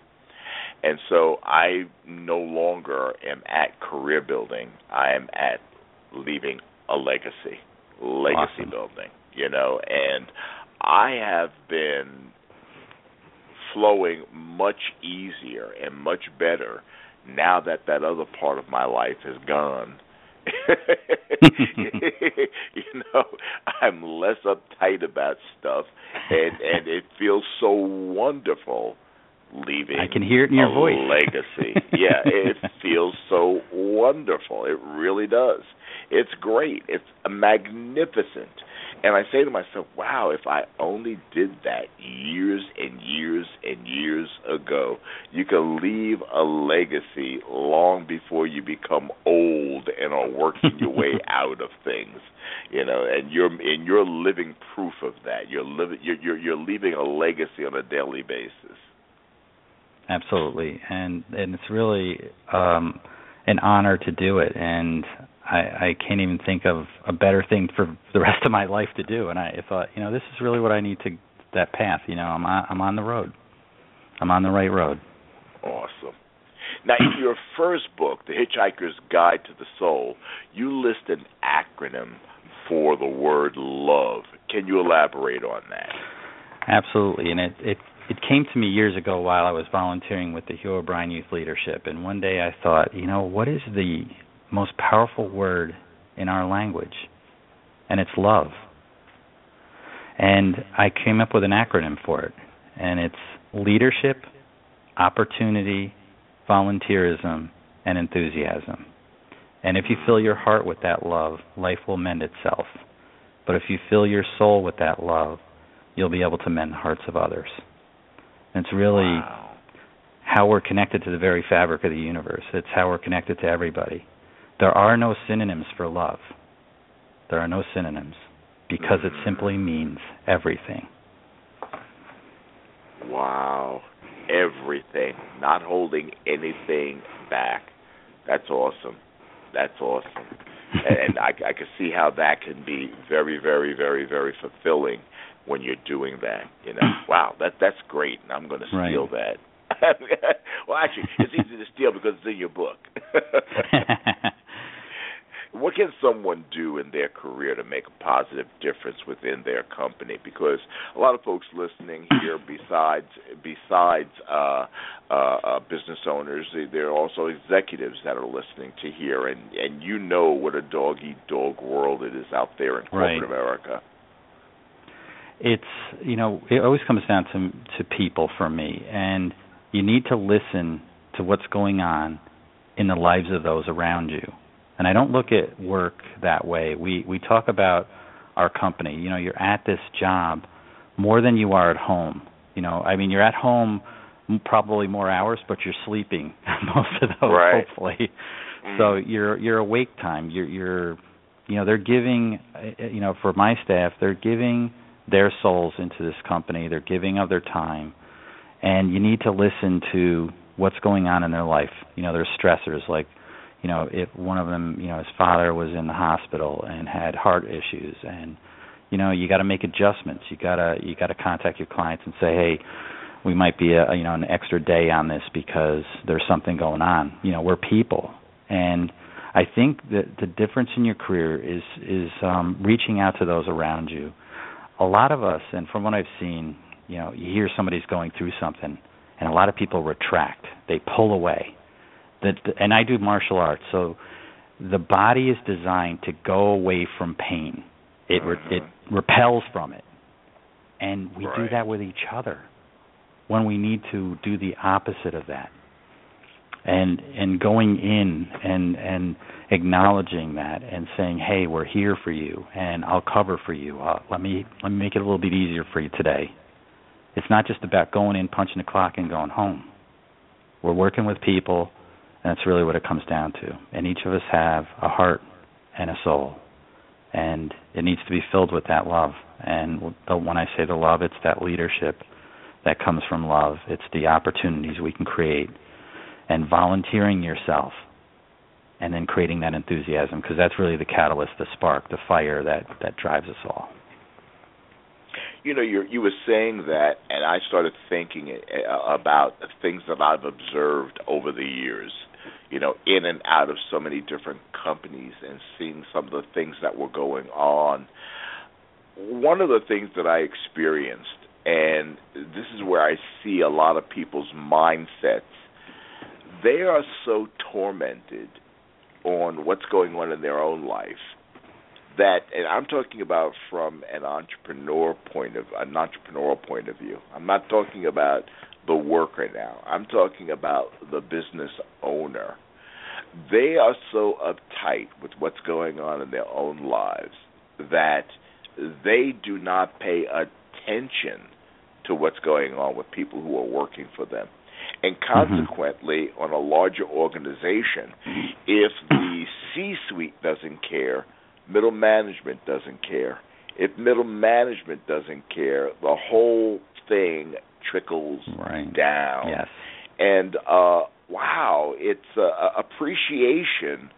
And so I no longer am at career building. I am at leaving a legacy, legacy Awesome. building, you know, and I have been flowing much easier and much better now that that other part of my life has gone. you know, I'm less uptight about stuff and and it feels so wonderful leaving I can hear it in your a voice. legacy. yeah, it feels so wonderful. It really does. It's great. It's magnificent. And I say to myself, wow, if I only did that years and years and years ago, you can leave a legacy long before you become old and are working your way out of things. You know, and you're and you're living proof of that. You're living you're you're, you're leaving a legacy on a daily basis. Absolutely, and and it's really um, an honor to do it, and I, I can't even think of a better thing for the rest of my life to do. And I thought, you know, this is really what I need to that path. You know, I'm on, I'm on the road. I'm on the right road. Awesome. Now, in your first book, The Hitchhiker's Guide to the Soul, you list an acronym for the word love. Can you elaborate on that? Absolutely, and it it it came to me years ago while I was volunteering with the Hugh O'Brian Youth Leadership, and one day I thought, you know, what is the most powerful word in our language? And it's love. And I came up with an acronym for it, and it's leadership, opportunity, volunteerism, and enthusiasm. And if you fill your heart with that love, life will mend itself. But if you fill your soul with that love, you'll be able to mend the hearts of others. And it's really wow. how we're connected to the very fabric of the universe. It's how we're connected to everybody. There are no synonyms for love. There are no synonyms because it simply mm. means everything. Wow. Everything. Not holding anything back. That's awesome. That's awesome. and I, I can see how that can be very, very, very, very fulfilling when you're doing that. You know, wow, that that's great. And I'm going to steal right. that. well, actually, it's easy to steal because it's in your book. what can someone do in their career to make a positive difference within their company? Because a lot of folks listening here, besides besides uh, uh, uh, business owners, there are also executives that are listening to here, and and you know what a dog eat dog world it is out there in corporate right. America. It's you know it always comes down to to people for me, and you need to listen to what's going on in the lives of those around you and I don't look at work that way. We we talk about our company. You know, you're at this job more than you are at home. You know, I mean, you're at home probably more hours, but you're sleeping most of those, right. hopefully. Mm. So your your awake time, you're you're you know, they're giving you know, for my staff, they're giving their souls into this company. They're giving of their time. And you need to listen to what's going on in their life. You know, there's stressors like you know if one of them you know his father was in the hospital and had heart issues and you know you got to make adjustments you got to you got to contact your clients and say hey we might be a you know an extra day on this because there's something going on you know we're people and i think that the difference in your career is is um reaching out to those around you a lot of us and from what i've seen you know you hear somebody's going through something and a lot of people retract they pull away that and I do martial arts, so the body is designed to go away from pain. It mm-hmm. it repels from it, and we right. do that with each other when we need to do the opposite of that. And and going in and and acknowledging that and saying, "Hey, we're here for you, and I'll cover for you. Uh, let me let me make it a little bit easier for you today." It's not just about going in, punching the clock, and going home. We're working with people and that's really what it comes down to. And each of us have a heart and a soul, and it needs to be filled with that love. And when I say the love, it's that leadership that comes from love. It's the opportunities we can create, and volunteering yourself, and then creating that enthusiasm because that's really the catalyst, the spark, the fire that that drives us all. You know, you you were saying that, and I started thinking uh, about things that I've observed over the years you know, in and out of so many different companies and seeing some of the things that were going on. One of the things that I experienced, and this is where I see a lot of people's mindsets, they are so tormented on what's going on in their own life that and I'm talking about from an entrepreneur point of an entrepreneurial point of view. I'm not talking about the worker now. I'm talking about the business owner. They are so uptight with what's going on in their own lives that they do not pay attention to what's going on with people who are working for them. And mm-hmm. consequently, mm-hmm. on a larger organization, if the C suite doesn't care, middle management doesn't care. If middle management doesn't care, the whole thing trickles right. down. Yes. And uh, wow, it's uh, appreciation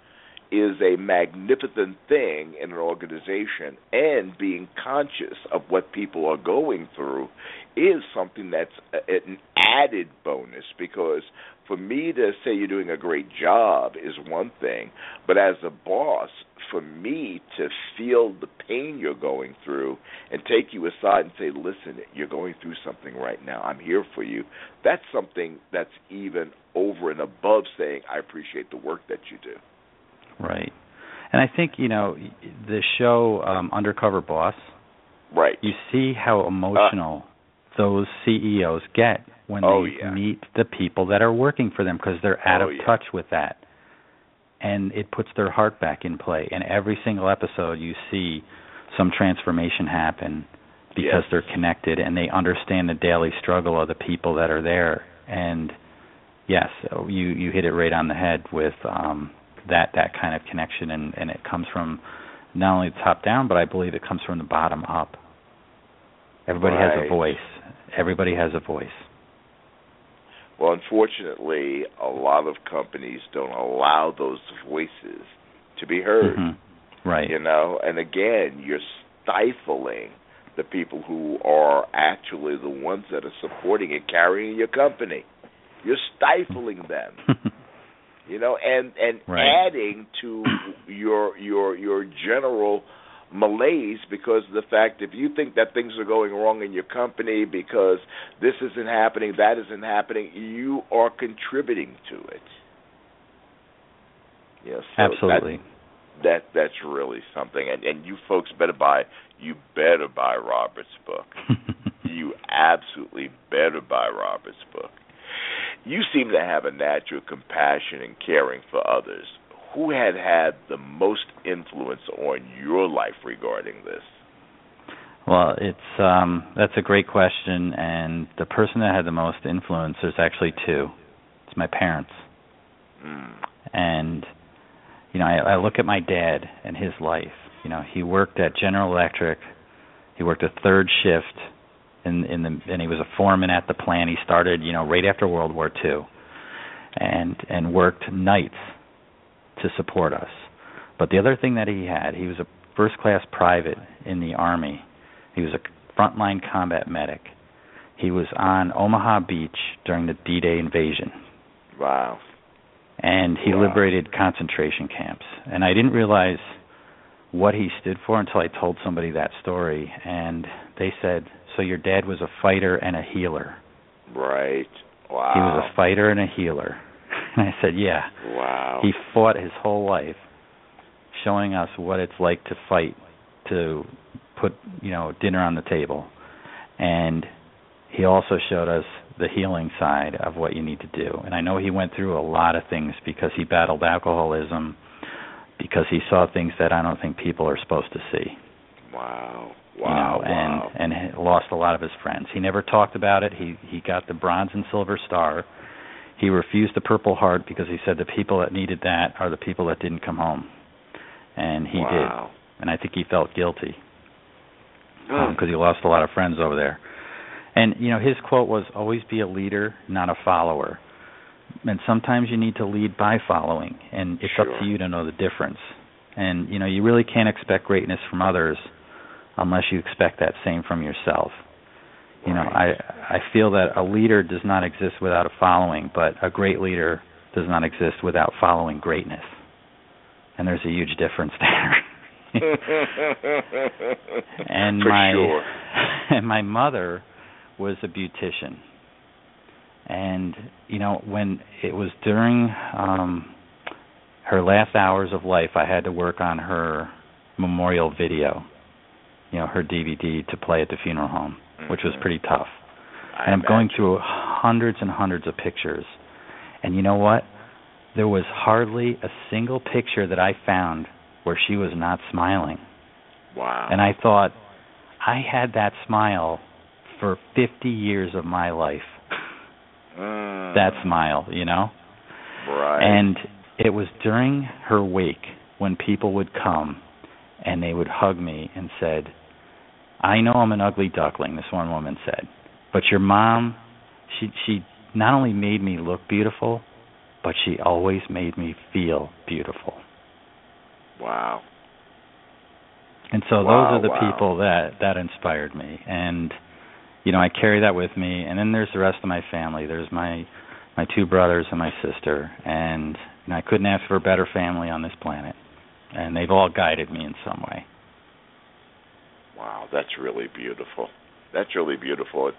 is a magnificent thing in an organization, and being conscious of what people are going through is something that's an added bonus because for me to say you're doing a great job is one thing, but as a boss, for me to feel the pain you're going through and take you aside and say, listen, you're going through something right now. I'm here for you. That's something that's even over and above saying, I appreciate the work that you do. Right. And I think, you know, the show um, Undercover Boss, right. you see how emotional uh, those CEOs get when oh, they yeah. meet the people that are working for them because they're out oh, of yeah. touch with that and it puts their heart back in play. And every single episode, you see some transformation happen because Yes. they're connected and they understand the daily struggle of the people that are there. And yes, you you hit it right on the head with um, that that kind of connection, and and it comes from not only the top down, but I believe it comes from the bottom up. Everybody has a voice. Everybody has a voice. Well, unfortunately, a lot of companies don't allow those voices to be heard. Mhm. Right. You know, and again, you're stifling the people who are actually the ones that are supporting and carrying your company. You're stifling them. you know, and and Right. adding to your your your general malaise because of the fact if you think that things are going wrong in your company because this isn't happening, that isn't happening, you are contributing to it. Yes, so that- Absolutely. that that's really something and and you folks better buy you better buy Robert's book. you absolutely better buy Robert's book. You seem to have a natural compassion and caring for others. Who had had the most influence on your life regarding this? Well, it's um that's a great question and the person that had the most influence there's actually two. It's my parents. Mm. And you know, I, I look at my dad and his life. You know, he worked at General Electric. He worked a third shift in in the and he was a foreman at the plant. He started, you know, right after World War II. And and worked nights to support us. But the other thing that he had, he was a first class private in the army. He was a frontline combat medic. He was on Omaha Beach during the D-Day invasion Wow. and he Wow. liberated concentration camps. And I didn't realize what he stood for until I told somebody that story and they said, "So your dad was a fighter and a healer." Right. Wow. He was a fighter and a healer. And I said, "Yeah." wow. He fought his whole life showing us what it's like to fight to put, you know, dinner on the table. And he also showed us the healing side of what you need to do. And I know he went through a lot of things because he battled alcoholism, because he saw things that I don't think people are supposed to see. wow. You Wow. know, and wow. and he lost a lot of his friends. He never talked about it. He he got the bronze and silver star. He refused the purple heart because he said the people that needed that are the people that didn't come home. And he did. And I think he felt guilty because um, he lost a lot of friends over there. And you know, his quote was always be a leader, not a follower. And sometimes you need to lead by following, and it's up to you to know the difference. And you know, you really can't expect greatness from others unless you expect that same from yourself. You know, I I feel that a leader does not exist without a following, but a great leader does not exist without following greatness. And there's a huge difference there. and For my sure. and my mother was a beautician and you know when it was during um her last hours of life i had to work on her memorial video you know her dvd to play at the funeral home which was pretty tough I and i'm going imagine. through hundreds and hundreds of pictures and you know what there was hardly a single picture that i found where she was not smiling Wow. and I thought, I had that smile for 50 years of my life. Mm. That smile, you know? right. And it was during her wake when people would come and they would hug me and said, I know I'm an ugly duckling, this one woman said, but your mom, she she not only made me look beautiful, but she always made me feel beautiful. wow. And so Wow, those are the wow. people that that inspired me, and you know I carry that with me. And then there's the rest of my family. There's my my two brothers and my sister, and know, I couldn't ask for a better family on this planet. And they've all guided me in some way. Wow, that's really beautiful. That's really beautiful. It's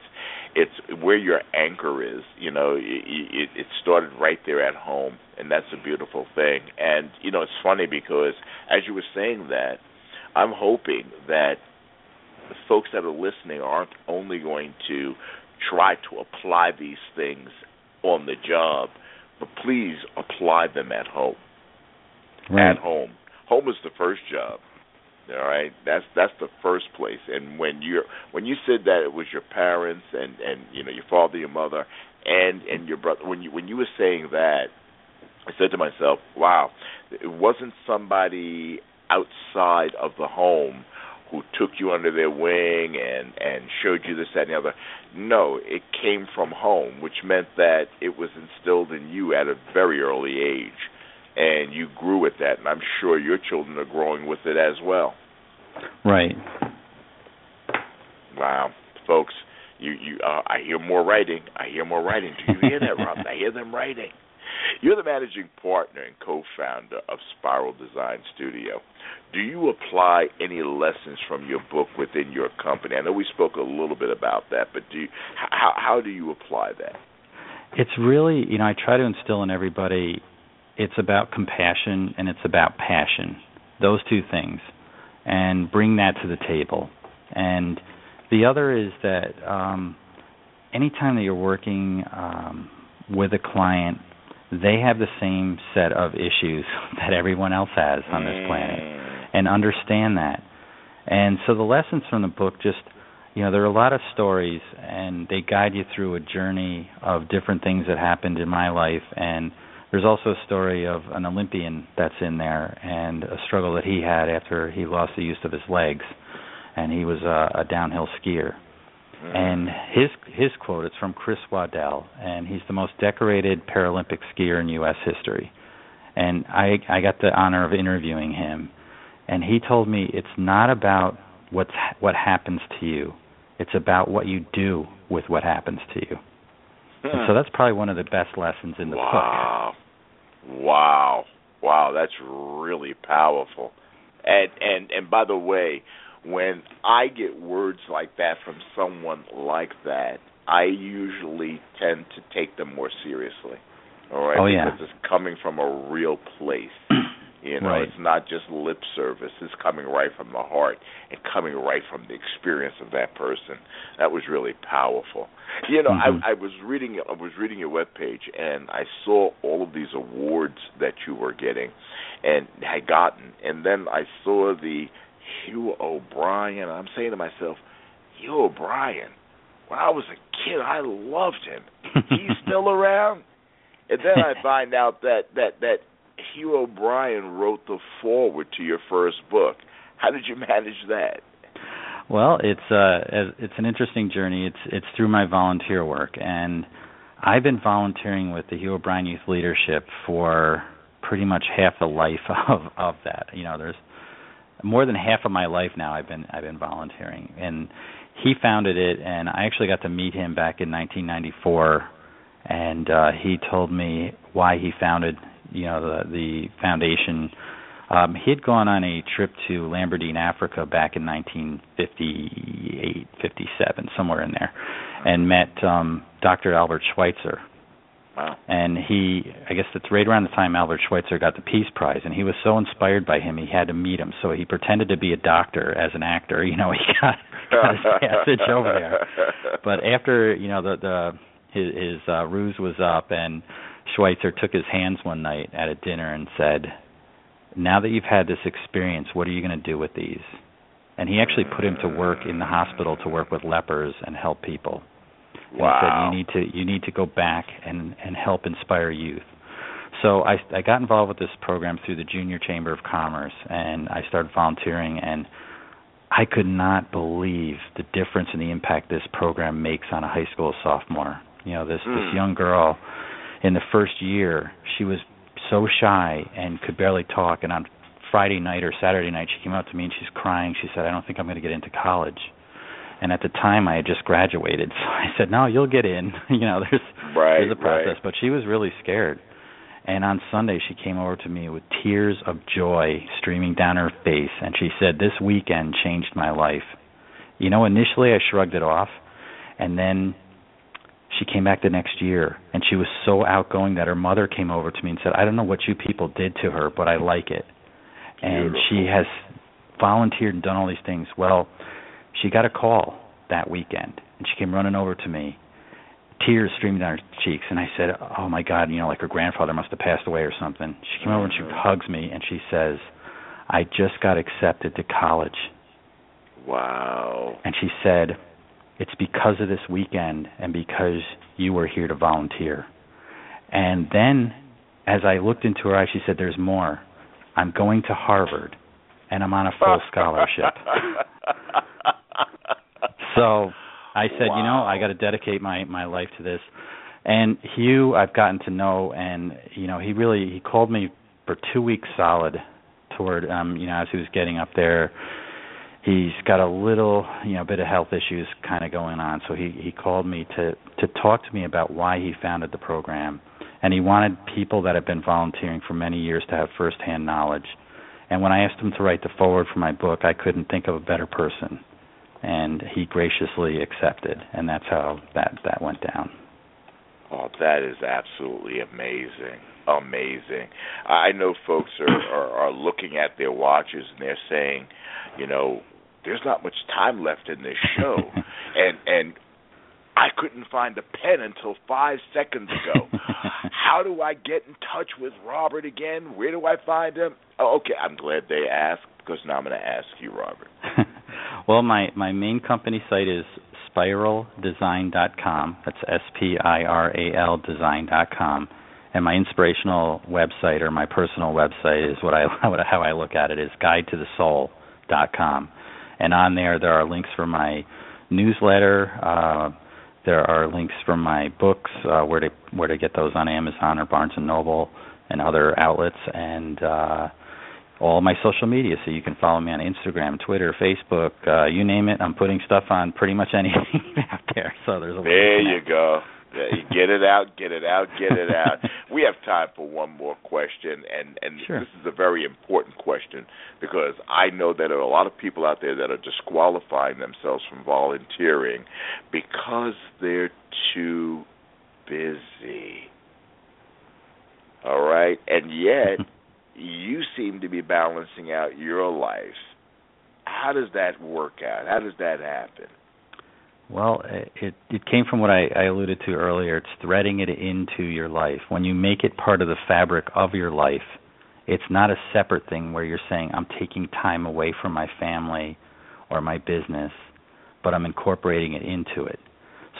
it's where your anchor is. You know, it, it started right there at home, and that's a beautiful thing. And you know, it's funny because as you were saying that, I'm hoping that the folks that are listening aren't only going to try to apply these things on the job, but please apply them at home. right. at home. Home is the first job. All right, that's that's the first place. And when you're when you said that it was your parents and and you know your father, your mother, and and your brother. When you when you were saying that, I said to myself, "Wow, it wasn't somebody outside of the home who took you under their wing and and showed you this that and the other no it came from home which meant that it was instilled in you at a very early age and you grew with that and i'm sure your children are growing with it as well. Right. Wow. Folks you you uh, i hear more writing. I hear more writing. Do you hear that rob? I hear them writing. You're the managing partner and co-founder of Spiral Design Studio. Do you apply any lessons from your book within your company? I know we spoke a little bit about that, but do you, how how do you apply that? It's really, you know, I try to instill in everybody it's about compassion and it's about passion. Those two things. And bring that to the table. And the other is that um anytime that you're working um with a client they have the same set of issues that everyone else has on this planet Mm. and understand that. And so the lessons from the book just you know, there are a lot of stories and they guide you through a journey of different things that happened in my life and there's also a story of an Olympian that's in there and a struggle that he had after he lost the use of his legs and he was a, a downhill skier mm-hmm. and his his quote is from Chris Waddell, and he's the most decorated Paralympic skier in U.S. history. And I I got the honor of interviewing him, and he told me it's not about what's what happens to you, it's about what you do with what happens to you. And so hmm. that's probably one of the best lessons in the book. Wow. Wow. That's really powerful. And and and by the way, when I get words like that from someone like that, I usually tend to take them more seriously. All right, Oh, yeah. because it's coming from a real place. You know, Right. it's not just lip service. It's coming right from the heart and coming right from the experience of that person. That was really powerful. You know, Mhm. I, I was reading I was reading your webpage and I saw all of these awards that you were getting and had gotten, and then I saw the Hugh O'Brian. I'm saying to myself, Hugh O'Brian. When I was a kid, I loved him. He's still around. And then I find out that that that Hugh O'Brian wrote the foreword to your first book. How did you manage that? Well, it's uh it's an interesting journey. It's it's through my volunteer work and I've been volunteering with the Hugh O'Brian Youth Leadership for pretty much half the life of of that. You know, there's more than half of my life now I've been I've been volunteering and he founded it and I actually got to meet him back in 1994 and uh he told me why he founded, you know, the the foundation um, he had gone on a trip to Lambaréné, Africa, back in 1958, 57, somewhere in there, and met um, Dr. Albert Schweitzer. Wow. And he, I guess that's right around the time Albert Schweitzer got the Peace Prize, and he was so inspired by him, he had to meet him. So he pretended to be a doctor as an actor. You know, he got, got his passage over there. But after you know the the his, his uh, ruse was up, and Schweitzer took his hands one night at a dinner and said, "Now that you've had this experience, what are you going to do with these?" And he actually put him to work in the hospital to work with lepers and help people. And wow. he said you need to you need to go back and and help inspire youth. So I I got involved with this program through the Junior Chamber of Commerce and I started volunteering and I could not believe the difference in the impact this program makes on a high school sophomore. You know, this Hmm. this young girl in the first year, she was so shy and could barely talk and on Friday night or Saturday night she came up to me and she's crying. She said, "I don't think I'm going to get into college." And at the time I had just graduated. So I said, "No, you'll get in." you know, there's right, there's a process, right. but she was really scared. And on Sunday, she came over to me with tears of joy streaming down her face, and she said, "This weekend changed my life." You know, initially I shrugged it off, and then she came back the next year, and she was so outgoing that her mother came over to me and said, "I don't know what you people did to her, but I like it." And she has volunteered and done all these things. Well, she got a call that weekend, and she came running over to me, tears streaming down her cheeks, and I said, "Oh my God, you know, like her grandfather must have passed away or something." She came over and she Mhm. hugs me and she says, "I just got accepted to college." Wow. And she said, It's because of this weekend and because you were here to volunteer. And then, as I looked into her eyes, she said, There's more. I'm going to Harvard and I'm on a full scholarship. so I said, You know, I got to dedicate my, my life to this. And Hugh, I've gotten to know, and, you know, he really, he called me for two weeks solid toward, um, you know, as he was getting up there he's got a little you know bit of health issues kind of going on so he he called me to to talk to me about why he founded the program and he wanted people that have been volunteering for many years to have firsthand knowledge and when i asked him to write the forward for my book i couldn't think of a better person and he graciously accepted and that's how that that went down Oh, that is absolutely amazing. Amazing. I know folks are, are are looking at their watches and they're saying, you know, there's not much time left in this show. and and I couldn't find a pen until 5 seconds ago. How do I get in touch with Robert again? Where do I find him? Oh, okay, I'm glad they asked because now I'm going to ask you, Robert. well, my my main company site is spiraldesign.com. That's S P I R A L design.com. And my inspirational website or my personal website is what I how I look at it is guideto-the-soul.com. And on there there are links for my newsletter, uh, there are links for my books, uh, where to where to get those on Amazon or Barnes and Noble and other outlets and uh all my social media so you can follow me on Instagram, Twitter, Facebook, uh you name it. I'm putting stuff on pretty much anything out there. So there's a There you go. You get it out, get it out, get it out. we have time for one more question, and and Sure. this is a very important question because I know that there are a lot of people out there that are disqualifying themselves from volunteering because they're too busy. All right, and yet you seem to be balancing out your life. How does that work out? How does that happen? Well, it it came from what I, I alluded to earlier. It's threading it into your life. When you make it part of the fabric of your life, it's not a separate thing where you're saying I'm taking time away from my family or my business, but I'm incorporating it into it.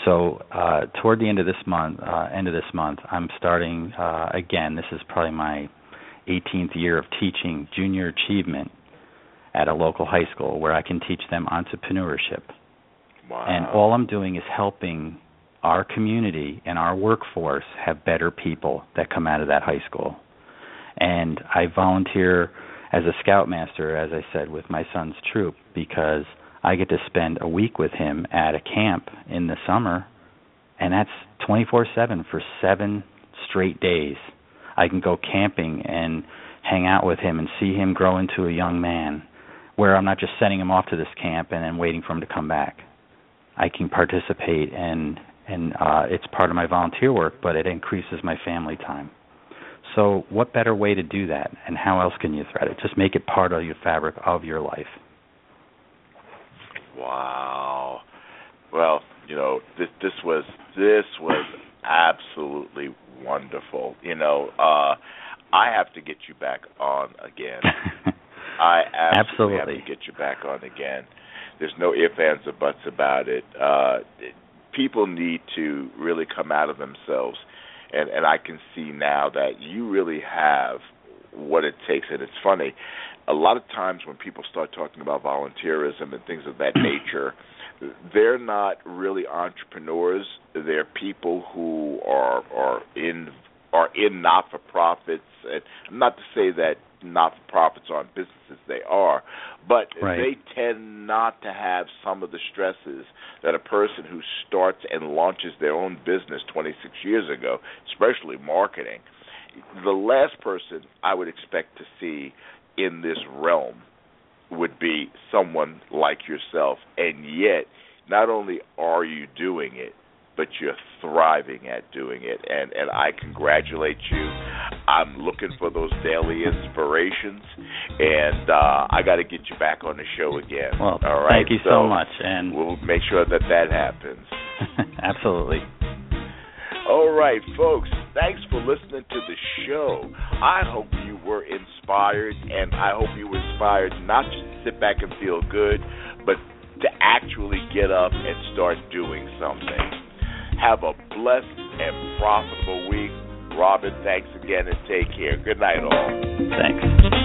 So uh, toward the end of this month, uh, end of this month, I'm starting uh, again. This is probably my 18th year of teaching junior achievement at a local high school where I can teach them entrepreneurship. Wow. And all I'm doing is helping our community and our workforce have better people that come out of that high school. And I volunteer as a scoutmaster, as I said, with my son's troop because I get to spend a week with him at a camp in the summer, and that's 24 7 for seven straight days. I can go camping and hang out with him and see him grow into a young man, where I'm not just sending him off to this camp and then waiting for him to come back. I can participate and and uh it's part of my volunteer work, but it increases my family time. So what better way to do that and how else can you thread it? Just make it part of your fabric of your life. Wow. Well, you know, this this was this was absolutely wonderful. You know, uh I have to get you back on again. I absolutely, Absolutely. have to get you back on again. There's no ifs, ands, or buts about it. Uh people need to really come out of themselves. And and I can see now that you really have what it takes. And it's funny a lot of times when people start talking about volunteerism and things of that nature they're not really entrepreneurs. They're people who are are in are in not for profits and not to say that not for profits aren't businesses they are but Right. they tend not to have some of the stresses that a person who starts and launches their own business 26 years ago especially marketing the last person I would expect to see in this realm would be someone like yourself and yet not only are you doing it but you're thriving at doing it and and I congratulate you. I'm looking for those daily inspirations and uh, I got to get you back on the show again. Well, all right. Thank you so, so much and we'll make sure that that happens. Absolutely. All right, folks, thanks for listening to the show. I hope you were inspired, and I hope you were inspired not just to sit back and feel good, but to actually get up and start doing something. Have a blessed and profitable week. Robin, thanks again and take care. Good night, all. Thanks.